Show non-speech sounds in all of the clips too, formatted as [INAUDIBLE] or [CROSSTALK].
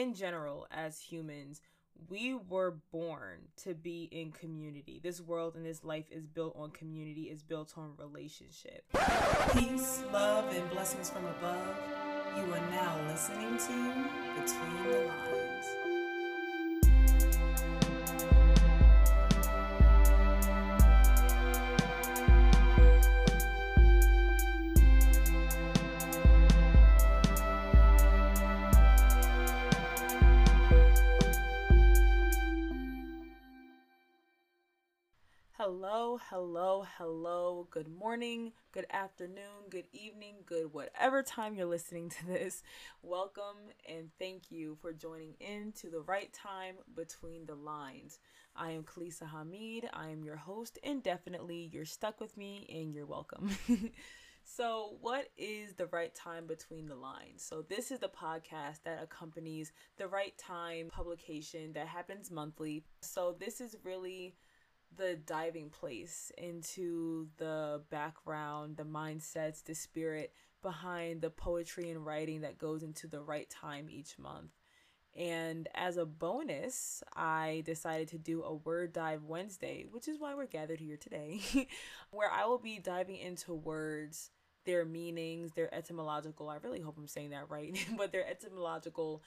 in general, as humans, we were born to be in community. This world and this life is built on community, is built on relationship. Peace, love, and blessings from above. You are now listening to Between the Lines. Hello, hello. Good morning, good afternoon, good evening, good whatever time you're listening to this. Welcome and thank you for joining in to the right time between the lines. I am Khalisah Hameed. I am your host, and definitely you're stuck with me and you're welcome. [LAUGHS] So, what is the right time between the lines? So, this is the podcast that accompanies the right time publication that happens monthly. So, this is really the diving place into the background, the mindsets, the spirit behind the poetry and writing that goes into the right time each month. And as a bonus, I decided to do a word dive Wednesday, which is why we're gathered here today, [LAUGHS] where I will be diving into words, their meanings, their etymological, I really hope I'm saying that right, [LAUGHS] but their etymological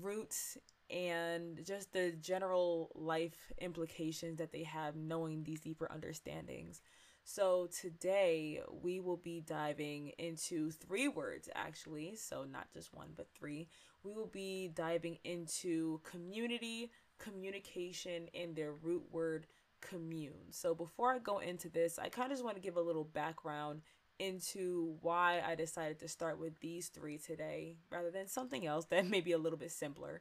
roots and just the general life implications that they have knowing these deeper understandings. So, today we will be diving into three words actually, so not just one, but three. We will be diving into community, communication, and their root word commune. So, before I go into this, I kind of just want to give a little background into why I decided to start with these three today rather than something else that [LAUGHS] may be a little bit simpler.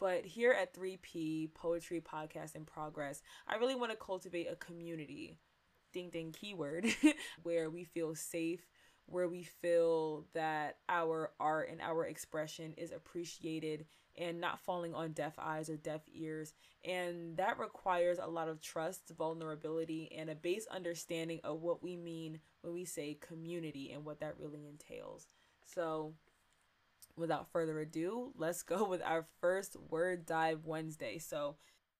But here at 3P Poetry Podcast in Progress, I really want to cultivate a community, ding ding keyword, [LAUGHS] where we feel safe, where we feel that our art and our expression is appreciated and not falling on deaf eyes or deaf ears. And that requires a lot of trust, vulnerability, and a base understanding of what we mean when we say community and what that really entails. So, without further ado, let's go with our first word dive Wednesday. So,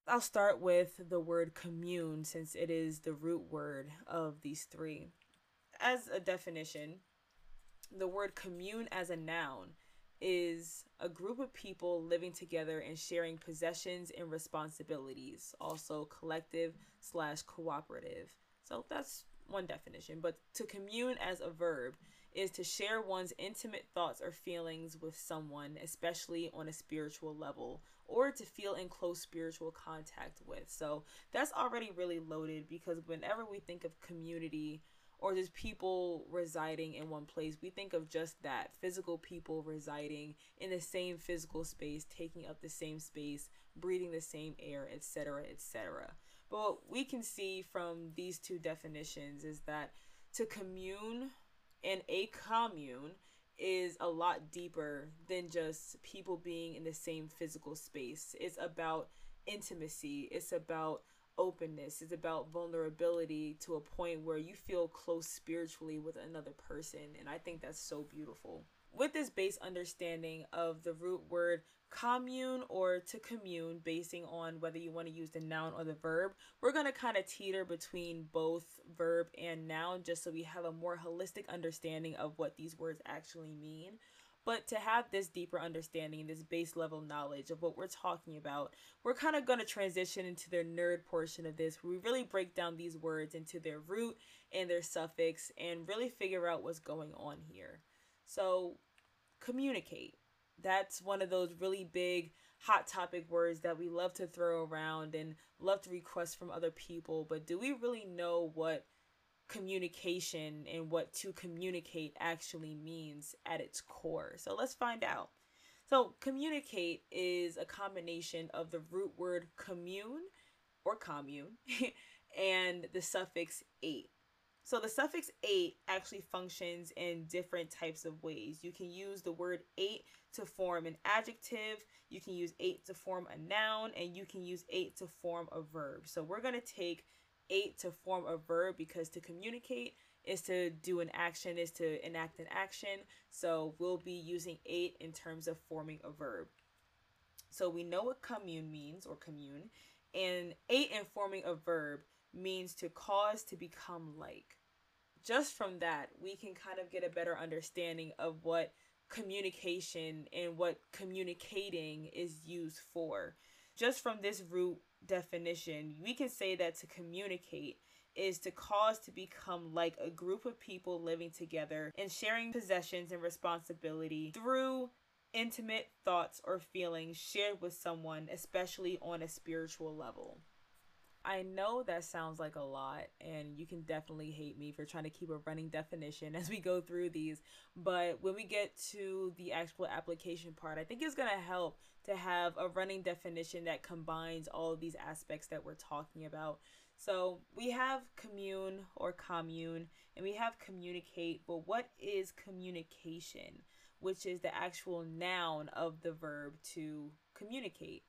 I'll start with the word commune since it is the root word of these three. As a definition, the word commune as a noun is a group of people living together and sharing possessions and responsibilities, also collective slash cooperative. So that's one definition. But to commune as a verb is to share one's intimate thoughts or feelings with someone, especially on a spiritual level, or to feel in close spiritual contact with. So that's already really loaded because whenever we think of community or just people residing in one place, we think of just that physical people residing in the same physical space, taking up the same space, breathing the same air, etc., etc. But what we can see from these two definitions is that to commune and a commune is a lot deeper than just people being in the same physical space. It's about intimacy, it's about openness, it's about vulnerability to a point where you feel close spiritually with another person. And I think that's so beautiful. With this base understanding of the root word commune or to commune, basing on whether you want to use the noun or the verb. We're going to kind of teeter between both verb and noun just so we have a more holistic understanding of what these words actually mean. But to have this deeper understanding, this base level knowledge of what we're talking about, we're kind of going to transition into the nerd portion of this. Where we really break down these words into their root and their suffix and really figure out what's going on here. So, communicate that's one of those really big hot topic words that we love to throw around and love to request from other people but do we really know what communication and what to communicate actually means at its core so let's find out so communicate is a combination of the root word commune or commune [LAUGHS] and the suffix ate so the suffix ate actually functions in different types of ways. You can use the word ate to form an adjective, you can use ate to form a noun, and you can use ate to form a verb. So we're going to take ate to form a verb because to communicate is to do an action, is to enact an action. So we'll be using ate in terms of forming a verb. So we know what commune means or commune. And ate in forming a verb means to cause to become like. Just from that, we can kind of get a better understanding of what communication and what communicating is used for. Just from this root definition, we can say that to communicate is to cause to become like a group of people living together and sharing possessions and responsibility through intimate thoughts or feelings shared with someone, especially on a spiritual level. I know that sounds like a lot, and you can definitely hate me for trying to keep a running definition [LAUGHS] as we go through these. But when we get to the actual application part, I think it's going to help to have a running definition that combines all of these aspects that we're talking about. So we have commune or commune, and we have communicate, but what is communication? Which is the actual noun of the verb to communicate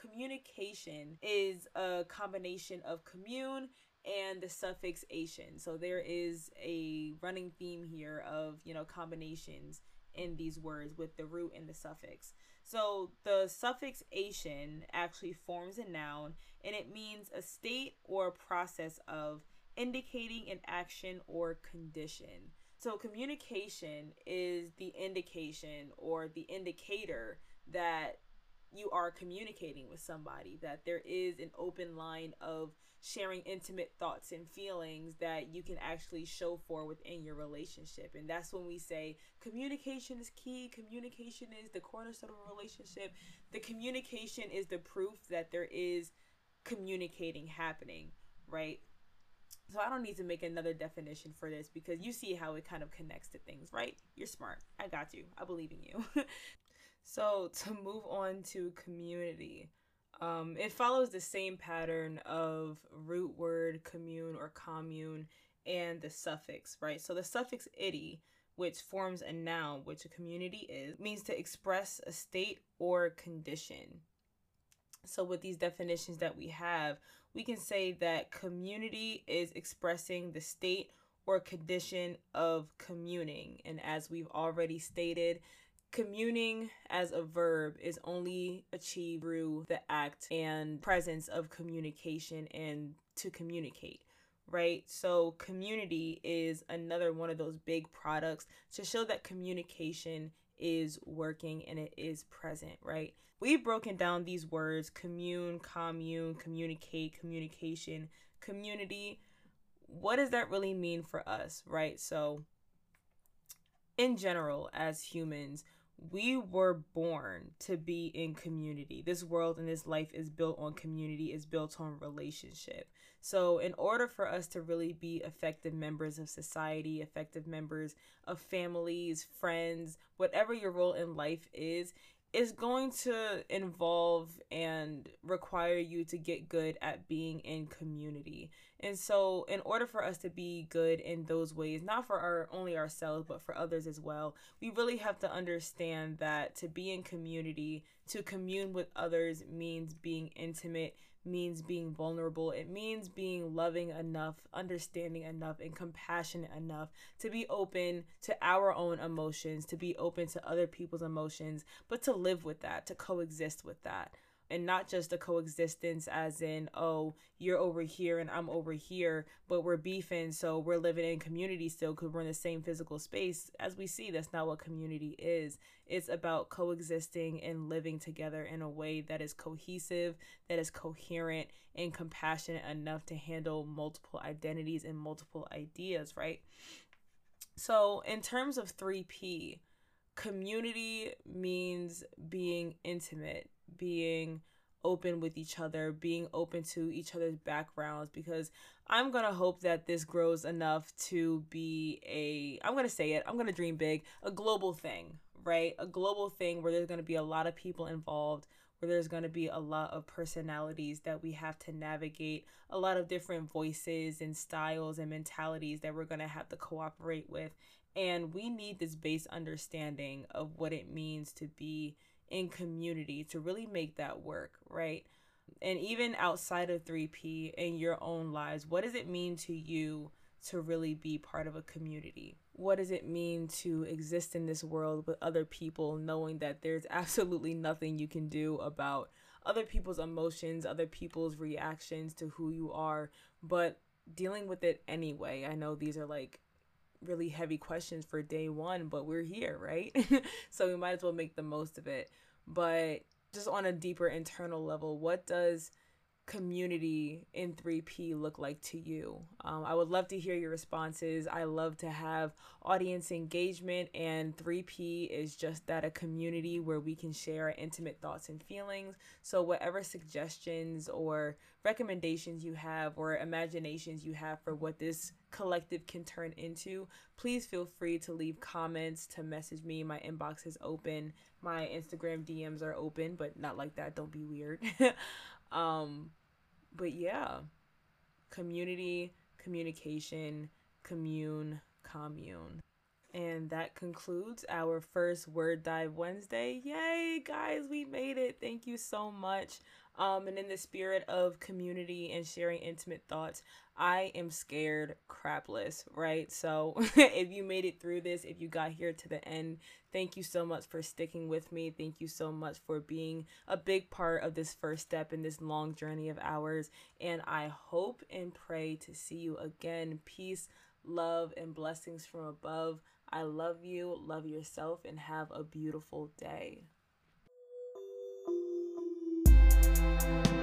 communication is a combination of commune and the suffix ation. So there is a running theme here of, you know, combinations in these words with the root and the suffix. So the suffix ation actually forms a noun and it means a state or a process of indicating an action or condition. So communication is the indication or the indicator that you are communicating with somebody, that there is an open line of sharing intimate thoughts and feelings that you can actually show for within your relationship. And that's when we say communication is key, communication is the cornerstone of a relationship. The communication is the proof that there is communicating happening, right? So I don't need to make another definition for this because you see how it kind of connects to things, right? You're smart. I got you. I believe in you. [LAUGHS] So [LAUGHS] to move on to community, um, it follows the same pattern of root word commune or commune and the suffix, right? So the suffix ity, which forms a noun, which a community is, means to express a state or condition. So with these definitions that we have, we can say that community is expressing the state or condition of communing. And as we've already stated, communing as a verb is only achieved through the act and presence of communication and to communicate right? So, community is another one of those big products to show that communication is working and it is present, right? We've broken down these words commune, commune, communicate, communication, community. What does that really mean for us, right? So, in general, as humans, we were born to be in community. This world and this life is built on community, is built on relationship. So, in order for us to really be effective members of society, effective members of families, friends, whatever your role in life is, is going to involve and require you to get good at being in community. And so in order for us to be good in those ways, not for our only ourselves but for others as well, we really have to understand that to be in community, to commune with others means being intimate, means being vulnerable. It means being loving enough, understanding enough, and compassionate enough to be open to our own emotions, to be open to other people's emotions, but to live with that, to coexist with that and not just a coexistence as in oh you're over here and i'm over here but we're beefing so we're living in community still because we're in the same physical space. As we see that's not what community is. It's about coexisting and living together in a way that is cohesive that is coherent and compassionate enough to handle multiple identities and multiple ideas right? So in terms of 3p community means being intimate being open with each other, being open to each other's backgrounds because I'm going to hope that this grows enough to be a I'm going to say it, I'm going to dream big, a global thing, right? A global thing where there's going to be a lot of people involved, where there's going to be a lot of personalities that we have to navigate, a lot of different voices and styles and mentalities that we're going to have to cooperate with. And we need this base understanding of what it means to be in community to really make that work, right? And even outside of 3P in your own lives, what does it mean to you to really be part of a community? What does it mean to exist in this world with other people, knowing that there's [LAUGHS] absolutely nothing you can do about other people's emotions, other people's reactions to who you are, but dealing with it anyway. I know these are like really heavy questions for day one, but we're here, right? [LAUGHS] so we might as well make the most of it. But just on a deeper internal level, what does community in 3P look like to you? Um, I would love to hear your responses. I love to have audience engagement, and 3P is just that a community where we can share our intimate thoughts and feelings. So, whatever suggestions or recommendations you have, or imaginations you have for what this collective can turn into, please feel free to leave comments, to message me. My inbox is open. My Instagram DMs are open, but not like that. Don't be weird. [LAUGHS] um, but yeah, community, communication, commune, commune. And that concludes our first Word Dive Wednesday. Yay, guys, we made it. Thank you so much. Um, and in the spirit of community and sharing intimate thoughts, I am scared crapless, right? So [LAUGHS] if you made it through this, if you got here to the end, thank you so much for sticking with me. Thank you so much for being a big part of this first step in this long journey of ours. And I hope and pray to see you again. Peace, love, and blessings from above. I love you, love yourself, and have a beautiful day. Thank you.